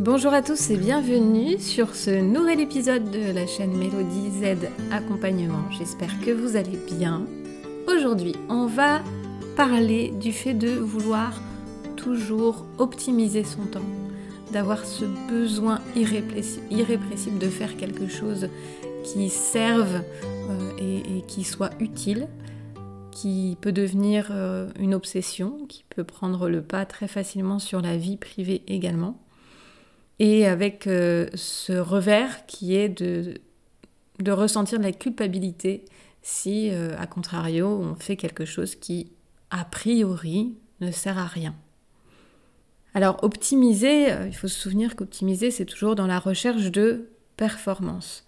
Bonjour à tous et bienvenue sur ce nouvel épisode de la chaîne Mélodie Z Accompagnement. J'espère que vous allez bien. Aujourd'hui, on va parler du fait de vouloir toujours optimiser son temps, d'avoir ce besoin irrépressible de faire quelque chose qui serve euh, et, qui soit utile, qui peut devenir euh, une obsession, qui peut prendre le pas très facilement sur la vie privée également et avec euh, ce revers qui est de, ressentir de la culpabilité si, euh, à contrario, on fait quelque chose qui, a priori, ne sert à rien. Alors, optimiser, euh, il faut se souvenir qu'optimiser, c'est toujours dans la recherche de performance.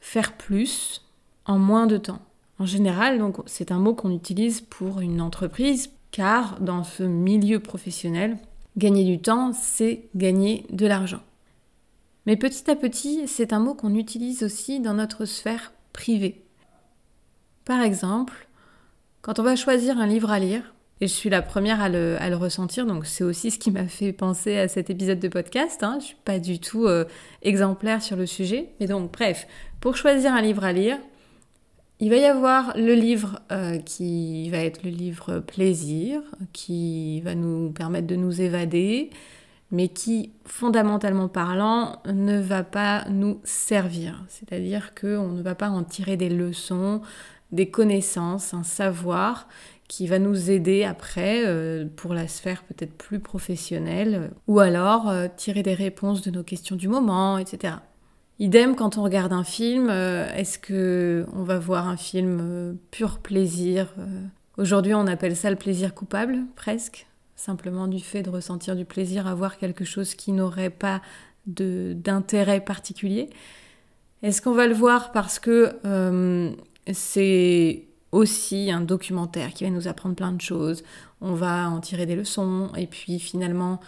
Faire plus en moins de temps. En général, c'est un mot qu'on utilise pour une entreprise, car dans ce milieu professionnel, Gagner du temps, c'est gagner de l'argent. Mais petit à petit, c'est un mot qu'on utilise aussi dans notre sphère privée. Par exemple, quand on va choisir un livre à lire, et je suis la première à le, ressentir, donc c'est aussi ce qui m'a fait penser à cet épisode de podcast. Hein. Je ne suis pas du tout euh, exemplaire sur le sujet. Mais donc, bref, pour choisir un livre à lire, il va y avoir le livre euh, qui va être le livre plaisir, qui va nous permettre de nous évader, mais qui, fondamentalement parlant, ne va pas nous servir. C'est-à-dire qu'on ne va pas en tirer des leçons, des connaissances, un savoir qui va nous aider après euh, pour la sphère peut-être plus professionnelle, ou alors euh, tirer des réponses de nos questions du moment, etc. Idem quand on regarde un film, euh, est-ce que on va voir un film euh, pur plaisir euh, Aujourd'hui, on appelle ça le plaisir coupable, presque, simplement du fait de ressentir du plaisir à voir quelque chose qui n'aurait pas d'intérêt particulier. Est-ce qu'on va le voir parce que c'est aussi un documentaire qui va nous apprendre plein de choses, on va en tirer des leçons, et puis finalement,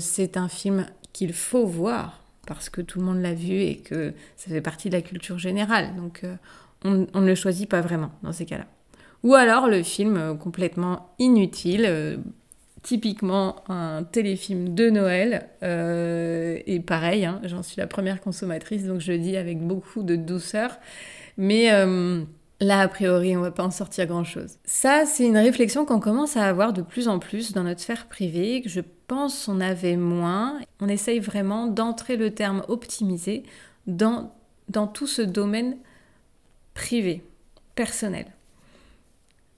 c'est un film qu'il faut voir? Parce que tout le monde l'a vu et que ça fait partie de la culture générale. Donc euh, on, ne le choisit pas vraiment dans ces cas-là. Ou alors le film euh, complètement inutile, euh, typiquement un téléfilm de Noël. et pareil, hein, j'en suis la première consommatrice, donc je le dis avec beaucoup de douceur. Mais Là, a priori, on va pas en sortir grand-chose. Ça, c'est une réflexion qu'on commence à avoir de plus en plus dans notre sphère privée, que je pense on avait moins. On essaye vraiment d'entrer le terme optimisé dans, dans tout ce domaine privé, personnel.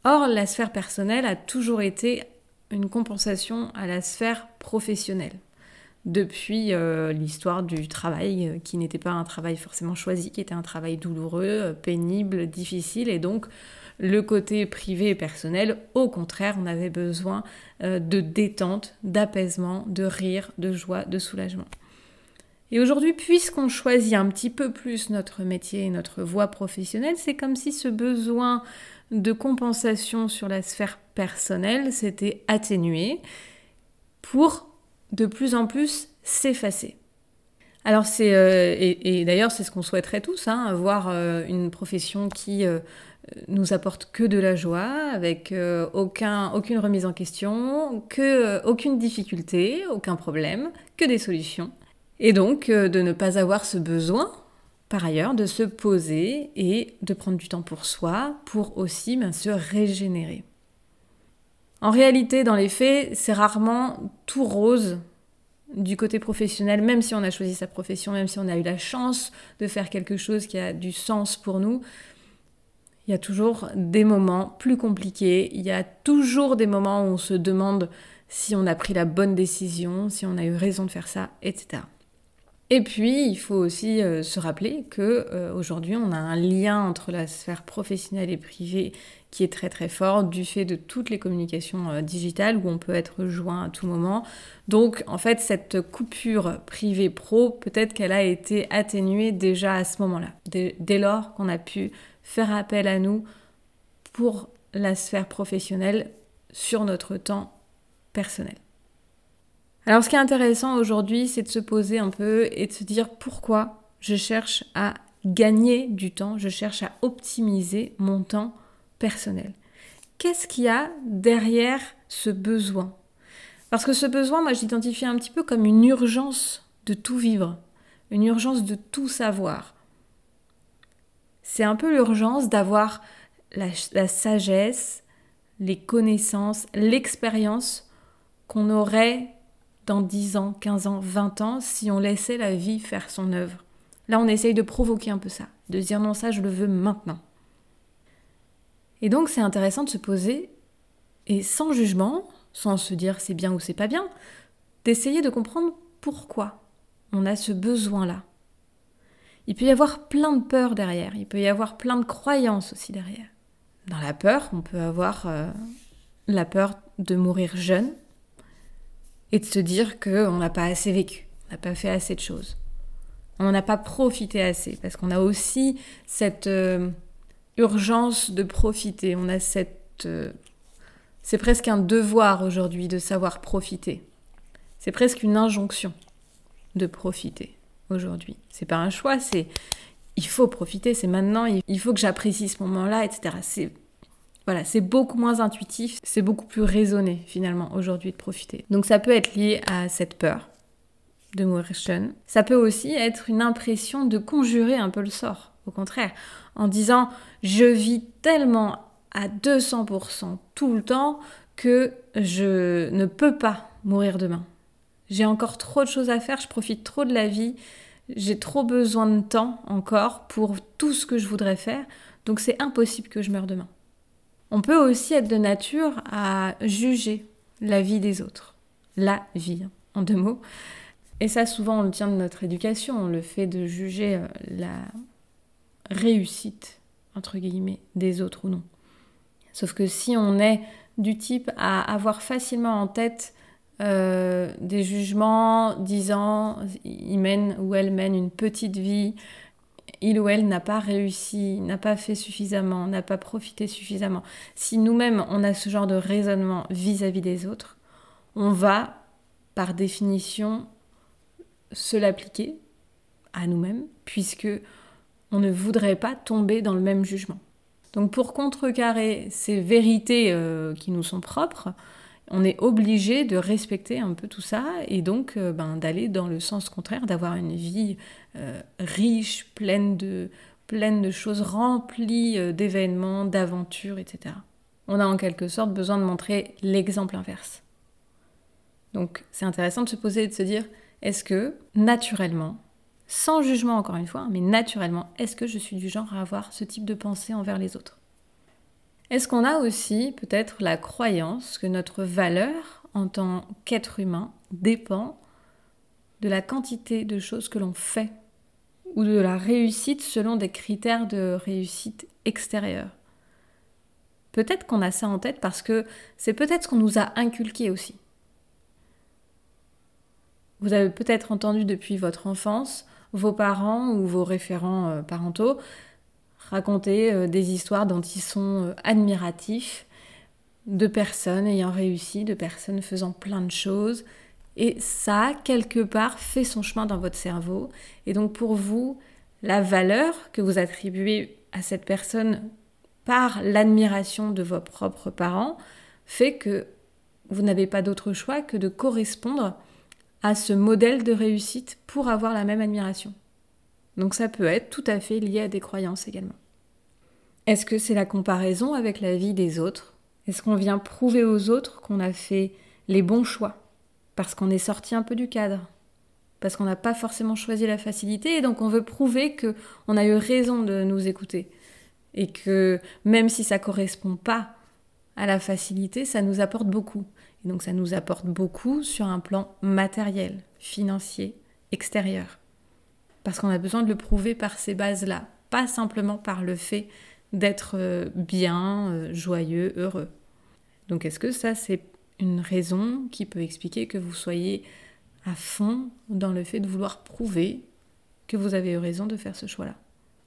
Or, la sphère personnelle a toujours été une compensation à la sphère professionnelle depuis euh, l'histoire du travail, euh, qui n'était pas un travail forcément choisi, qui était un travail douloureux, euh, pénible, difficile, et donc le côté privé et personnel, au contraire, on avait besoin de détente, d'apaisement, de rire, de joie, de soulagement. Et aujourd'hui, puisqu'on choisit un petit peu plus notre métier et notre voie professionnelle, c'est comme si ce besoin de compensation sur la sphère personnelle s'était atténué pour de plus en plus s'effacer. Alors c'est euh, et, d'ailleurs c'est ce qu'on souhaiterait tous, hein, avoir euh, une profession qui euh, nous apporte que de la joie, avec aucun, aucune remise en question, que aucune difficulté, aucun problème, que des solutions, et donc de ne pas avoir ce besoin, par ailleurs, de se poser et de prendre du temps pour soi, pour aussi ben, se régénérer. En réalité, dans les faits, c'est rarement tout rose du côté professionnel, même si on a choisi sa profession, même si on a eu la chance de faire quelque chose qui a du sens pour nous. Il y a toujours des moments plus compliqués, il y a toujours des moments où on se demande si on a pris la bonne décision, si on a eu raison de faire ça, etc. Et puis, il faut aussi euh, se rappeler que euh, aujourd'hui, on a un lien entre la sphère professionnelle et privée qui est très très fort du fait de toutes les communications euh, digitales où on peut être joint à tout moment. Donc, en fait, cette coupure privée-pro, peut-être qu'elle a été atténuée déjà à ce moment-là, dès, dès lors qu'on a pu faire appel à nous pour la sphère professionnelle sur notre temps personnel. Alors ce qui est intéressant aujourd'hui, c'est de se poser un peu et de se dire pourquoi je cherche à gagner du temps, je cherche à optimiser mon temps personnel. Qu'est-ce qu'il y a derrière ce besoin? Parce que ce besoin, moi, j'identifie un petit peu comme une urgence de tout vivre, une urgence de tout savoir. C'est un peu l'urgence d'avoir la, la, sagesse, les connaissances, l'expérience qu'on aurait dans 10 ans, 15 ans, 20 ans si on laissait la vie faire son œuvre. Là, on essaye de provoquer un peu ça, de dire non, ça, je le veux maintenant. Et donc, c'est intéressant de se poser, et sans jugement, sans se dire c'est bien ou c'est pas bien, d'essayer de comprendre pourquoi on a ce besoin-là. Il peut y avoir plein de peurs derrière, il peut y avoir plein de croyances aussi derrière. Dans la peur, on peut avoir euh, la peur de mourir jeune et de se dire qu'on n'a pas assez vécu, on n'a pas fait assez de choses. On n'en a pas profité assez parce qu'on a aussi cette euh, urgence de profiter, on a cette euh, c'est presque un devoir aujourd'hui de savoir profiter. C'est presque une injonction de profiter aujourd'hui. C'est pas un choix, c'est il faut profiter, c'est maintenant, il faut que j'apprécie ce moment-là, etc. voilà, c'est beaucoup moins intuitif, c'est beaucoup plus raisonné finalement aujourd'hui de profiter. Donc ça peut être lié à cette peur de mourir jeune. Ça peut aussi être une impression de conjurer un peu le sort, au contraire, en disant je vis tellement à 200% tout le temps que je ne peux pas mourir demain. J'ai encore trop de choses à faire, je profite trop de la vie, j'ai trop besoin de temps encore pour tout ce que je voudrais faire, donc c'est impossible que je meure demain. On peut aussi être de nature à juger la vie des autres. La vie, hein, en deux mots. Et ça, souvent, on le tient de notre éducation, le fait de juger euh, la réussite, entre guillemets, des autres ou non. Sauf que si on est du type à avoir facilement en tête euh, des jugements disant il mène ou elle mène une petite vie, il ou elle n'a pas réussi, n'a pas fait suffisamment, n'a pas profité suffisamment. Si nous-mêmes on a ce genre de raisonnement vis-à-vis -vis des autres, on va par définition se l'appliquer à nous-mêmes puisque on ne voudrait pas tomber dans le même jugement. Donc pour contrecarrer ces vérités euh, qui nous sont propres, on est obligé de respecter un peu tout ça et donc euh, ben, d'aller dans le sens contraire, d'avoir une vie euh, riche, pleine de, pleine de choses, remplie d'événements, d'aventures, etc. On a en quelque sorte besoin de montrer l'exemple inverse. Donc c'est intéressant de se poser et de se dire, est-ce que naturellement, sans jugement encore une fois, mais naturellement, est-ce que je suis du genre à avoir ce type de pensée envers les autres? Est-ce qu'on a aussi peut-être la croyance que notre valeur en tant qu'être humain dépend de la quantité de choses que l'on fait ou de la réussite selon des critères de réussite extérieure? Peut-être qu'on a ça en tête parce que c'est peut-être ce qu'on nous a inculqué aussi. Vous avez peut-être entendu depuis votre enfance vos parents ou vos référents euh, parentaux raconter euh, des histoires dont ils sont euh, admiratifs, de personnes ayant réussi, de personnes faisant plein de choses. Et ça, quelque part, fait son chemin dans votre cerveau. Et donc pour vous, la valeur que vous attribuez à cette personne par l'admiration de vos propres parents fait que vous n'avez pas d'autre choix que de correspondre à ce modèle de réussite pour avoir la même admiration. Donc ça peut être tout à fait lié à des croyances également. Est-ce que c'est la comparaison avec la vie des autres? Est-ce qu'on vient prouver aux autres qu'on a fait les bons choix Parce qu'on est sorti un peu du cadre? Parce qu'on n'a pas forcément choisi la facilité et donc on veut prouver qu'on a eu raison de nous écouter et que même si ça correspond pas à la facilité, ça nous apporte beaucoup. Et donc ça nous apporte beaucoup sur un plan matériel, financier, extérieur. Parce qu'on a besoin de le prouver par ces bases-là, pas simplement par le fait d'être euh, bien, euh, joyeux, heureux. Donc est-ce que ça c'est une raison qui peut expliquer que vous soyez à fond dans le fait de vouloir prouver que vous avez eu raison de faire ce choix-là?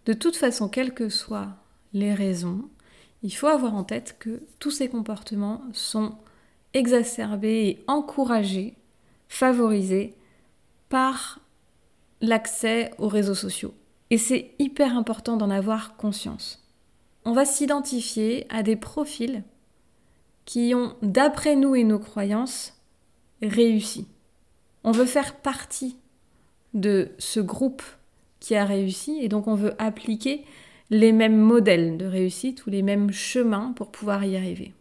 De toute façon, quelles que soient les raisons, il faut avoir en tête que tous ces comportements sont exacerbés et encouragés, favorisés par l'accès aux réseaux sociaux. Et c'est hyper important d'en avoir conscience. On va s'identifier à des profils qui ont, d'après nous et nos croyances, réussi. On veut faire partie de ce groupe qui a réussi et donc on veut appliquer les mêmes modèles de réussite ou les mêmes chemins pour pouvoir y arriver.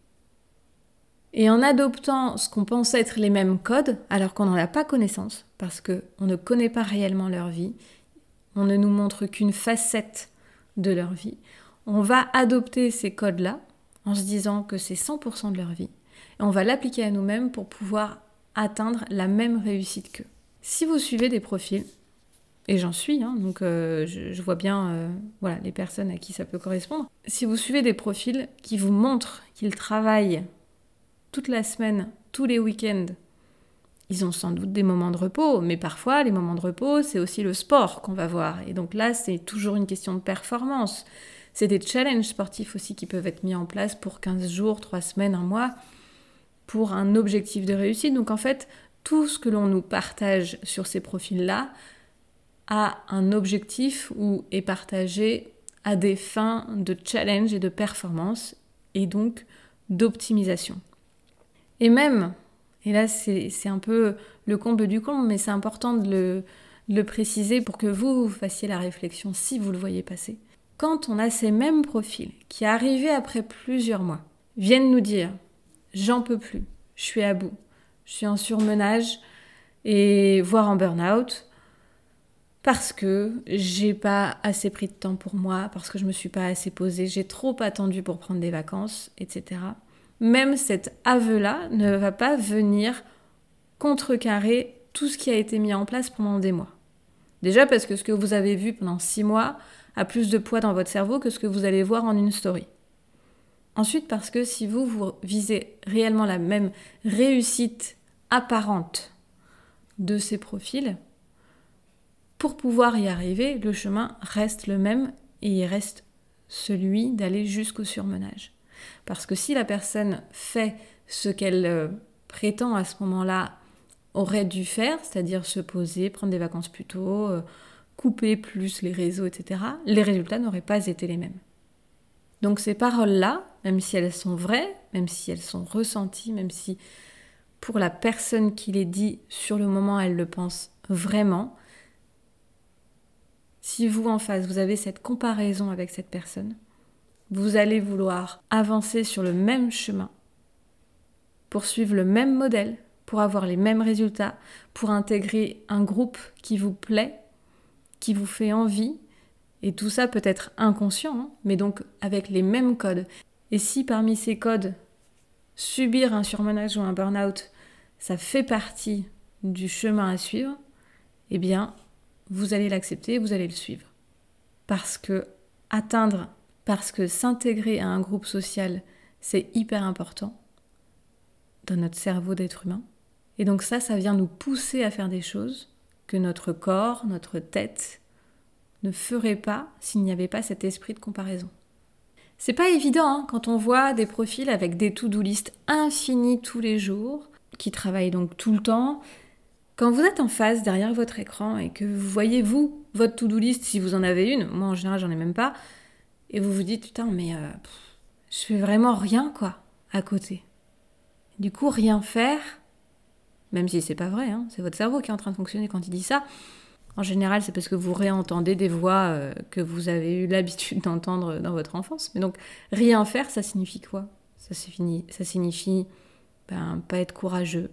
Et en adoptant ce qu'on pense être les mêmes codes, alors qu'on n'en a pas connaissance, parce qu'on ne connaît pas réellement leur vie, on ne nous montre qu'une facette de leur vie, on va adopter ces codes-là en se disant que c'est 100% de leur vie, et on va l'appliquer à nous-mêmes pour pouvoir atteindre la même réussite qu'eux. Si vous suivez des profils, et j'en suis, hein, donc euh, je, vois bien euh, voilà, les personnes à qui ça peut correspondre. Si vous suivez des profils qui vous montrent qu'ils travaillent toute la semaine, tous les week-ends, ils ont sans doute des moments de repos, mais parfois les moments de repos, c'est aussi le sport qu'on va voir. Et donc là, c'est toujours une question de performance. C'est des challenges sportifs aussi qui peuvent être mis en place pour 15 jours, 3 semaines, un mois, pour un objectif de réussite. Donc en fait, tout ce que l'on nous partage sur ces profils-là a un objectif ou est partagé à des fins de challenge et de performance et donc d'optimisation. Et même, et là c'est un peu le comble du comble, mais c'est important de le, préciser pour que vous, vous fassiez la réflexion si vous le voyez passer. Quand on a ces mêmes profils qui, arrivés après plusieurs mois, viennent nous dire j'en peux plus, je suis à bout, je suis en surmenage et voire en burn-out, parce que j'ai pas assez pris de temps pour moi, parce que je me suis pas assez posée, j'ai trop attendu pour prendre des vacances, etc. Même cet aveu-là ne va pas venir contrecarrer tout ce qui a été mis en place pendant des mois. Déjà parce que ce que vous avez vu pendant six mois a plus de poids dans votre cerveau que ce que vous allez voir en une story. Ensuite parce que si vous, vous visez réellement la même réussite apparente de ces profils, pour pouvoir y arriver, le chemin reste le même et il reste celui d'aller jusqu'au surmenage. Parce que si la personne fait ce qu'elle euh, prétend à ce moment-là aurait dû faire, c'est-à-dire se poser, prendre des vacances plus tôt, euh, couper plus les réseaux, etc., les résultats n'auraient pas été les mêmes. Donc ces paroles-là, même si elles sont vraies, même si elles sont ressenties, même si pour la personne qui les dit sur le moment, elle le pense vraiment, si vous en face, vous avez cette comparaison avec cette personne, vous allez vouloir avancer sur le même chemin, poursuivre le même modèle, pour avoir les mêmes résultats, pour intégrer un groupe qui vous plaît, qui vous fait envie, et tout ça peut être inconscient, hein, mais donc avec les mêmes codes. Et si parmi ces codes, subir un surmenage ou un burn-out, ça fait partie du chemin à suivre, eh bien, vous allez l'accepter, vous allez le suivre. Parce que atteindre, parce que s'intégrer à un groupe social, c'est hyper important dans notre cerveau d'être humain. Et donc ça, ça vient nous pousser à faire des choses que notre corps, notre tête ne ferait pas s'il n'y avait pas cet esprit de comparaison. C'est pas évident hein, quand on voit des profils avec des to-do list infinis tous les jours, qui travaillent donc tout le temps, quand vous êtes en face derrière votre écran et que vous voyez vous votre to-do list si vous en avez une, moi en général j'en ai même pas, et vous vous dites putain mais euh, je fais vraiment rien quoi à côté. Du coup rien faire, même si c'est pas vrai, hein, c'est votre cerveau qui est en train de fonctionner quand il dit ça. En général, c'est parce que vous réentendez des voix euh, que vous avez eu l'habitude d'entendre dans votre enfance. Mais donc, rien faire, ça signifie quoi? Ça, fini. ça signifie ben, pas être courageux,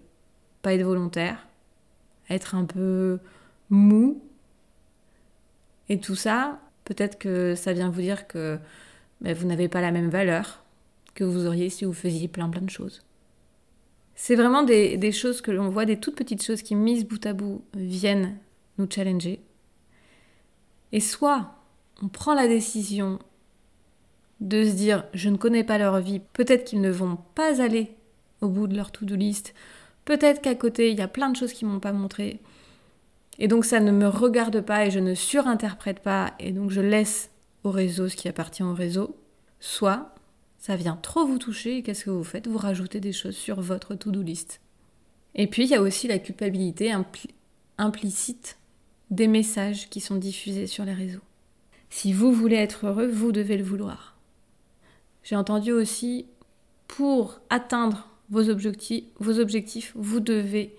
pas être volontaire, être un peu mou. Et tout ça, peut-être que ça vient vous dire que ben, vous n'avez pas la même valeur que vous auriez si vous faisiez plein plein de choses. C'est vraiment des, choses que l'on voit, des toutes petites choses qui, mises bout à bout, viennent nous challenger. Et soit on prend la décision de se dire je ne connais pas leur vie, peut-être qu'ils ne vont pas aller au bout de leur to-do list, Peut-être qu'à côté, il y a plein de choses qui m'ont pas montré. Et donc ça ne me regarde pas et je ne surinterprète pas et donc je laisse au réseau ce qui appartient au réseau. Soit ça vient trop vous toucher et qu'est-ce que vous faites? Vous rajoutez des choses sur votre to-do list. Et puis il y a aussi la culpabilité implicite des messages qui sont diffusés sur les réseaux. Si vous voulez être heureux, vous devez le vouloir. J'ai entendu aussi, pour atteindre vos objectifs, vos objectifs, vous devez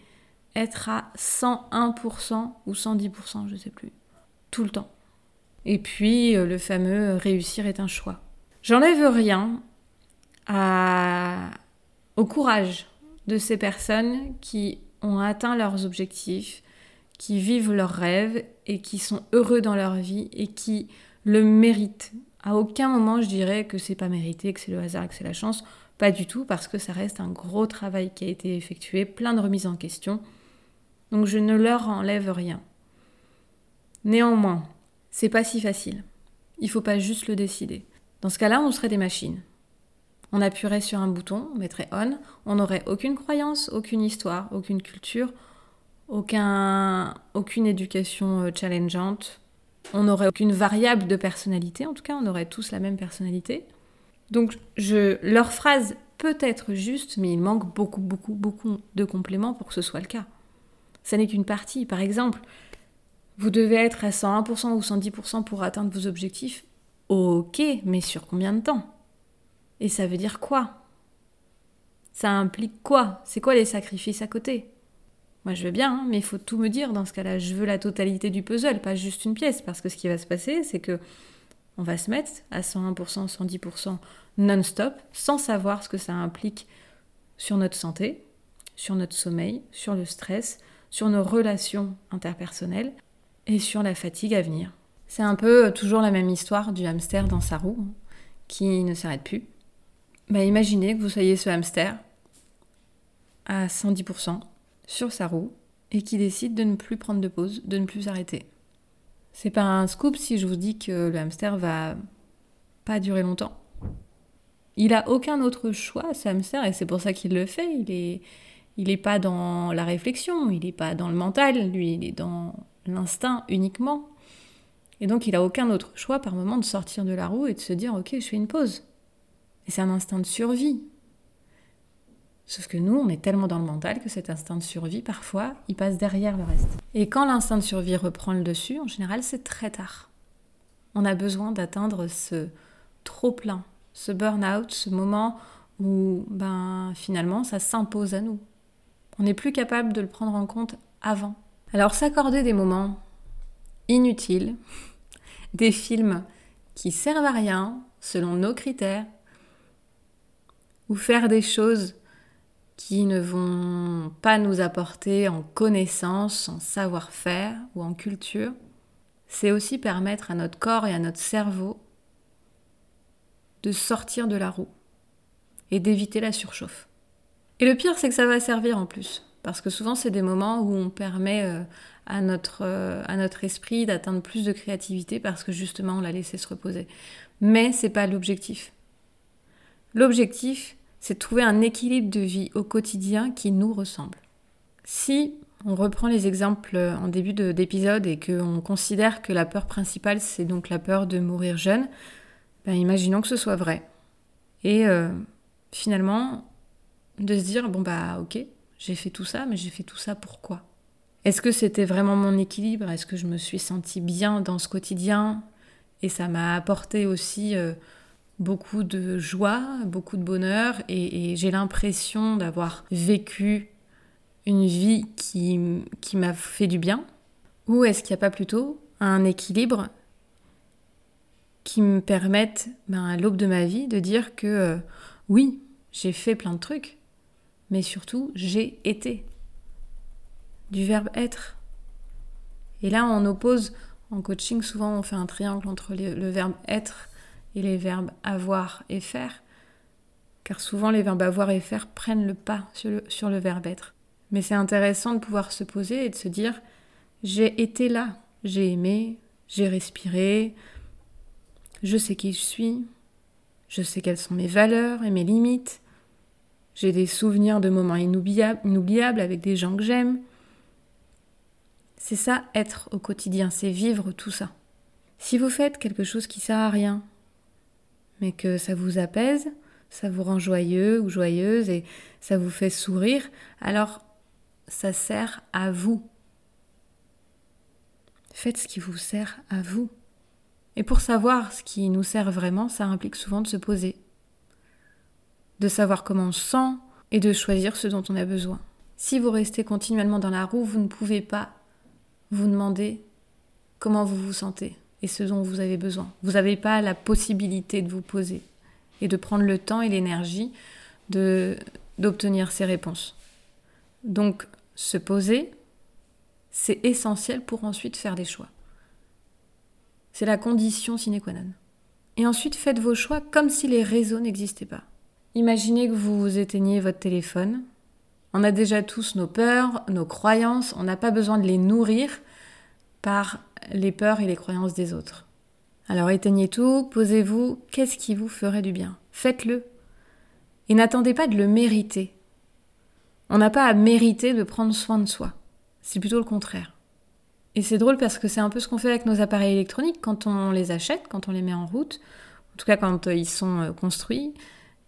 être à 101% ou 110%, je ne sais plus, tout le temps. Et puis euh, le fameux réussir est un choix. J'enlève rien au courage de ces personnes qui ont atteint leurs objectifs, qui vivent leurs rêves et qui sont heureux dans leur vie et qui le méritent. À aucun moment je dirais que c'est pas mérité, que c'est le hasard, que c'est la chance. Pas du tout, parce que ça reste un gros travail qui a été effectué, plein de remises en question. Donc je ne leur enlève rien. Néanmoins, c'est pas si facile. Il faut pas juste le décider. Dans ce cas-là, on serait des machines. On appuierait sur un bouton, on mettrait on, on n'aurait aucune croyance, aucune histoire, aucune culture, aucun, aucune éducation euh, challengeante, on n'aurait aucune variable de personnalité, en tout cas on aurait tous la même personnalité. Donc je, leur phrase peut être juste, mais il manque beaucoup, beaucoup, beaucoup de compléments pour que ce soit le cas. Ça n'est qu'une partie. Par exemple, vous devez être à 101% ou 110% pour atteindre vos objectifs. Ok, mais sur combien de temps? Et ça veut dire quoi? Ça implique quoi? C'est quoi les sacrifices à côté? Moi je veux bien, hein, mais il faut tout me dire dans ce cas-là. Je veux la totalité du puzzle, pas juste une pièce. Parce que ce qui va se passer, c'est que on va se mettre à 101%, 110% non-stop, sans savoir ce que ça implique sur notre santé, sur notre sommeil, sur le stress, sur nos relations interpersonnelles et sur la fatigue à venir. C'est un peu euh, toujours la même histoire du hamster dans sa roue qui ne s'arrête plus. Bah, imaginez que vous soyez ce hamster à 110% sur sa roue et qui décide de ne plus prendre de pause, de ne plus arrêter. C'est pas un scoop si je vous dis que le hamster va pas durer longtemps. Il a aucun autre choix, ce hamster, et c'est pour ça qu'il le fait. Il est, il n'est pas dans la réflexion, il n'est pas dans le mental, lui, il est dans l'instinct uniquement. Et donc il a aucun autre choix par moment de sortir de la roue et de se dire ok je fais une pause. Et c'est un instinct de survie. Sauf que nous, on est tellement dans le mental que cet instinct de survie, parfois, il passe derrière le reste. Et quand l'instinct de survie reprend le dessus, en général, c'est très tard. On a besoin d'atteindre ce trop-plein, ce burn-out, ce moment où ben, finalement ça s'impose à nous. On n'est plus capable de le prendre en compte avant. Alors s'accorder des moments inutiles, des films qui servent à rien selon nos critères, ou faire des choses qui ne vont pas nous apporter en connaissance, en savoir-faire ou en culture, c'est aussi permettre à notre corps et à notre cerveau de sortir de la roue et d'éviter la surchauffe. Et le pire, c'est que ça va servir en plus. Parce que souvent, c'est des moments où on permet euh, à, notre, euh, à notre esprit d'atteindre plus de créativité parce que justement, on l'a laissé se reposer. Mais c'est pas l'objectif. L'objectif, c'est de trouver un équilibre de vie au quotidien qui nous ressemble. Si on reprend les exemples en début d'épisode et qu'on considère que la peur principale, c'est donc la peur de mourir jeune, ben imaginons que ce soit vrai. Et euh, finalement, de se dire, bon bah ok, j'ai fait tout ça, mais j'ai fait tout ça pourquoi Est-ce que c'était vraiment mon équilibre? Est-ce que je me suis sentie bien dans ce quotidien? Et ça m'a apporté aussi euh, beaucoup de joie, beaucoup de bonheur, et, j'ai l'impression d'avoir vécu une vie qui, m'a fait du bien? Ou est-ce qu'il n'y a pas plutôt un équilibre qui me permette, ben, à l'aube de ma vie, de dire que euh, oui, j'ai fait plein de trucs, mais surtout, j'ai été. Du verbe être. Et là, on oppose, en coaching, souvent on fait un triangle entre le verbe être et les verbes avoir et faire, car souvent les verbes avoir et faire prennent le pas sur le, verbe être. Mais c'est intéressant de pouvoir se poser et de se dire, j'ai été là, j'ai aimé, j'ai respiré, je sais qui je suis, je sais quelles sont mes valeurs et mes limites. J'ai des souvenirs de moments inoubliables, avec des gens que j'aime. C'est ça être au quotidien, c'est vivre tout ça. Si vous faites quelque chose qui sert à rien, mais que ça vous apaise, ça vous rend joyeux ou joyeuse et ça vous fait sourire, alors ça sert à vous. Faites ce qui vous sert à vous. Et pour savoir ce qui nous sert vraiment, ça implique souvent de se poser, de savoir comment on se sent, et de choisir ce dont on a besoin. Si vous restez continuellement dans la roue, vous ne pouvez pas vous demander comment vous vous sentez et ce dont vous avez besoin. Vous n'avez pas la possibilité de vous poser et de prendre le temps et l'énergie de d'obtenir ces réponses. Donc, se poser, c'est essentiel pour ensuite faire des choix. C'est la condition sine qua non. Et ensuite, faites vos choix comme si les réseaux n'existaient pas. Imaginez que vous éteignez votre téléphone. On a déjà tous nos peurs, nos croyances, on n'a pas besoin de les nourrir par les peurs et les croyances des autres. Alors éteignez tout, posez-vous, qu'est-ce qui vous ferait du bien? Faites-le. Et n'attendez pas de le mériter. On n'a pas à mériter de prendre soin de soi. C'est plutôt le contraire. Et c'est drôle parce que c'est un peu ce qu'on fait avec nos appareils électroniques quand on les achète, quand on les met en route, en tout cas quand euh, ils sont euh, construits.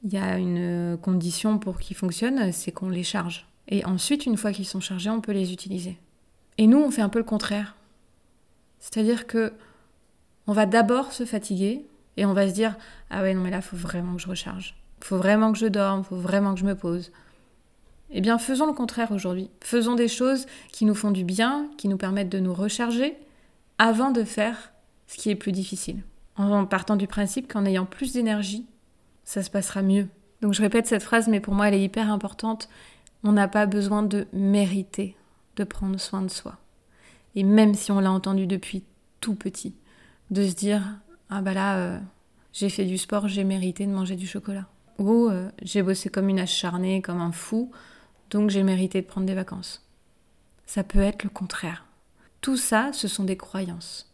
Il y a une condition pour qu'ils fonctionnent, c'est qu'on les charge. Et ensuite, une fois qu'ils sont chargés, on peut les utiliser. Et nous, on fait un peu le contraire. C'est-à-dire que on va d'abord se fatiguer et on va se dire ah ouais non mais là faut vraiment que je recharge. Faut vraiment que je dorme, faut vraiment que je me pose. Eh bien, faisons le contraire aujourd'hui. Faisons des choses qui nous font du bien, qui nous permettent de nous recharger, avant de faire ce qui est plus difficile. En partant du principe qu'en ayant plus d'énergie, ça se passera mieux. Donc je répète cette phrase, mais pour moi elle est hyper importante. On n'a pas besoin de mériter de prendre soin de soi. Et même si on l'a entendu depuis tout petit, de se dire ah bah là euh, j'ai fait du sport, j'ai mérité de manger du chocolat. Ou euh, j'ai bossé comme une acharnée, comme un fou, donc j'ai mérité de prendre des vacances. Ça peut être le contraire. Tout ça, ce sont des croyances.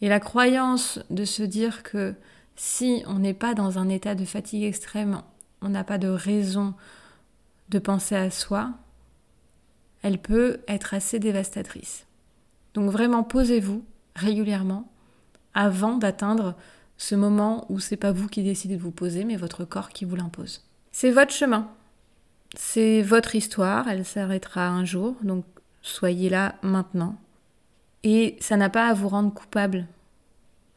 Et la croyance de se dire que si on n'est pas dans un état de fatigue extrême, on n'a pas de raison de penser à soi, elle peut être assez dévastatrice. Donc vraiment posez-vous régulièrement avant d'atteindre ce moment où c'est pas vous qui décidez de vous poser, mais votre corps qui vous l'impose. C'est votre chemin. C'est votre histoire, elle s'arrêtera un jour, donc soyez là maintenant. Et ça n'a pas à vous rendre coupable.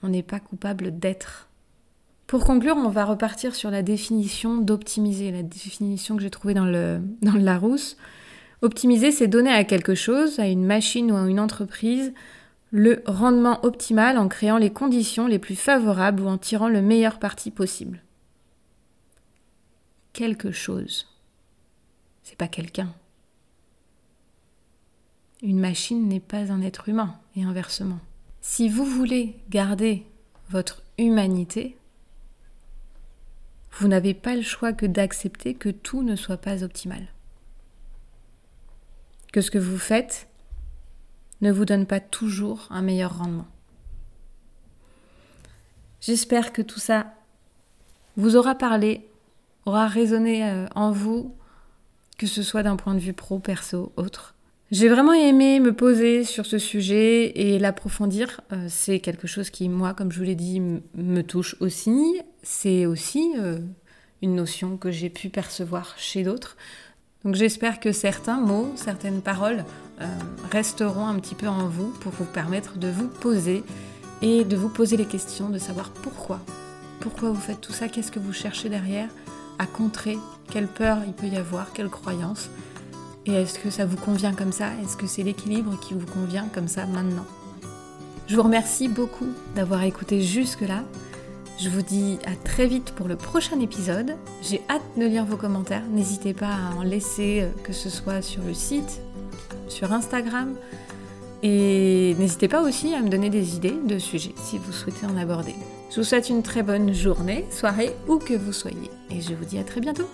On n'est pas coupable d'être. Pour conclure, on va repartir sur la définition d'optimiser, la définition que j'ai trouvée dans le, Larousse. Optimiser, c'est donner à quelque chose, à une machine ou à une entreprise, le rendement optimal en créant les conditions les plus favorables ou en tirant le meilleur parti possible. Quelque chose. C'est pas quelqu'un. Une machine n'est pas un être humain, et inversement. Si vous voulez garder votre humanité, vous n'avez pas le choix que d'accepter que tout ne soit pas optimal que ce que vous faites ne vous donne pas toujours un meilleur rendement. J'espère que tout ça vous aura parlé, aura résonné euh, en vous, que ce soit d'un point de vue pro, perso, autre. J'ai vraiment aimé me poser sur ce sujet et l'approfondir. Euh, c'est quelque chose qui, moi, comme je vous l'ai dit, me touche aussi. C'est aussi euh, une notion que j'ai pu percevoir chez d'autres. Donc j'espère que certains mots, certaines paroles euh, resteront un petit peu en vous pour vous permettre de vous poser et de vous poser les questions, de savoir pourquoi. Pourquoi vous faites tout ça? Qu'est-ce que vous cherchez derrière? À contrer Quelle peur il peut y avoir Quelle croyance? Et est-ce que ça vous convient comme ça? Est-ce que c'est l'équilibre qui vous convient comme ça maintenant? Je vous remercie beaucoup d'avoir écouté jusque-là. Je vous dis à très vite pour le prochain épisode. J'ai hâte de lire vos commentaires. N'hésitez pas à en laisser, euh, que ce soit sur le site, sur Instagram. Et n'hésitez pas aussi à me donner des idées de sujets si vous souhaitez en aborder. Je vous souhaite une très bonne journée, soirée, où que vous soyez. Et je vous dis à très bientôt.